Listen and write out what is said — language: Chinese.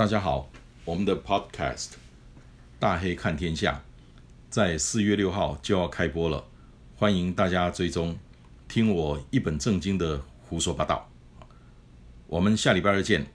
大家好我们的 podcast 大黑看天下在四月六号就要开播了欢迎大家追踪听我一本正经的胡说八道。我们下礼拜二见。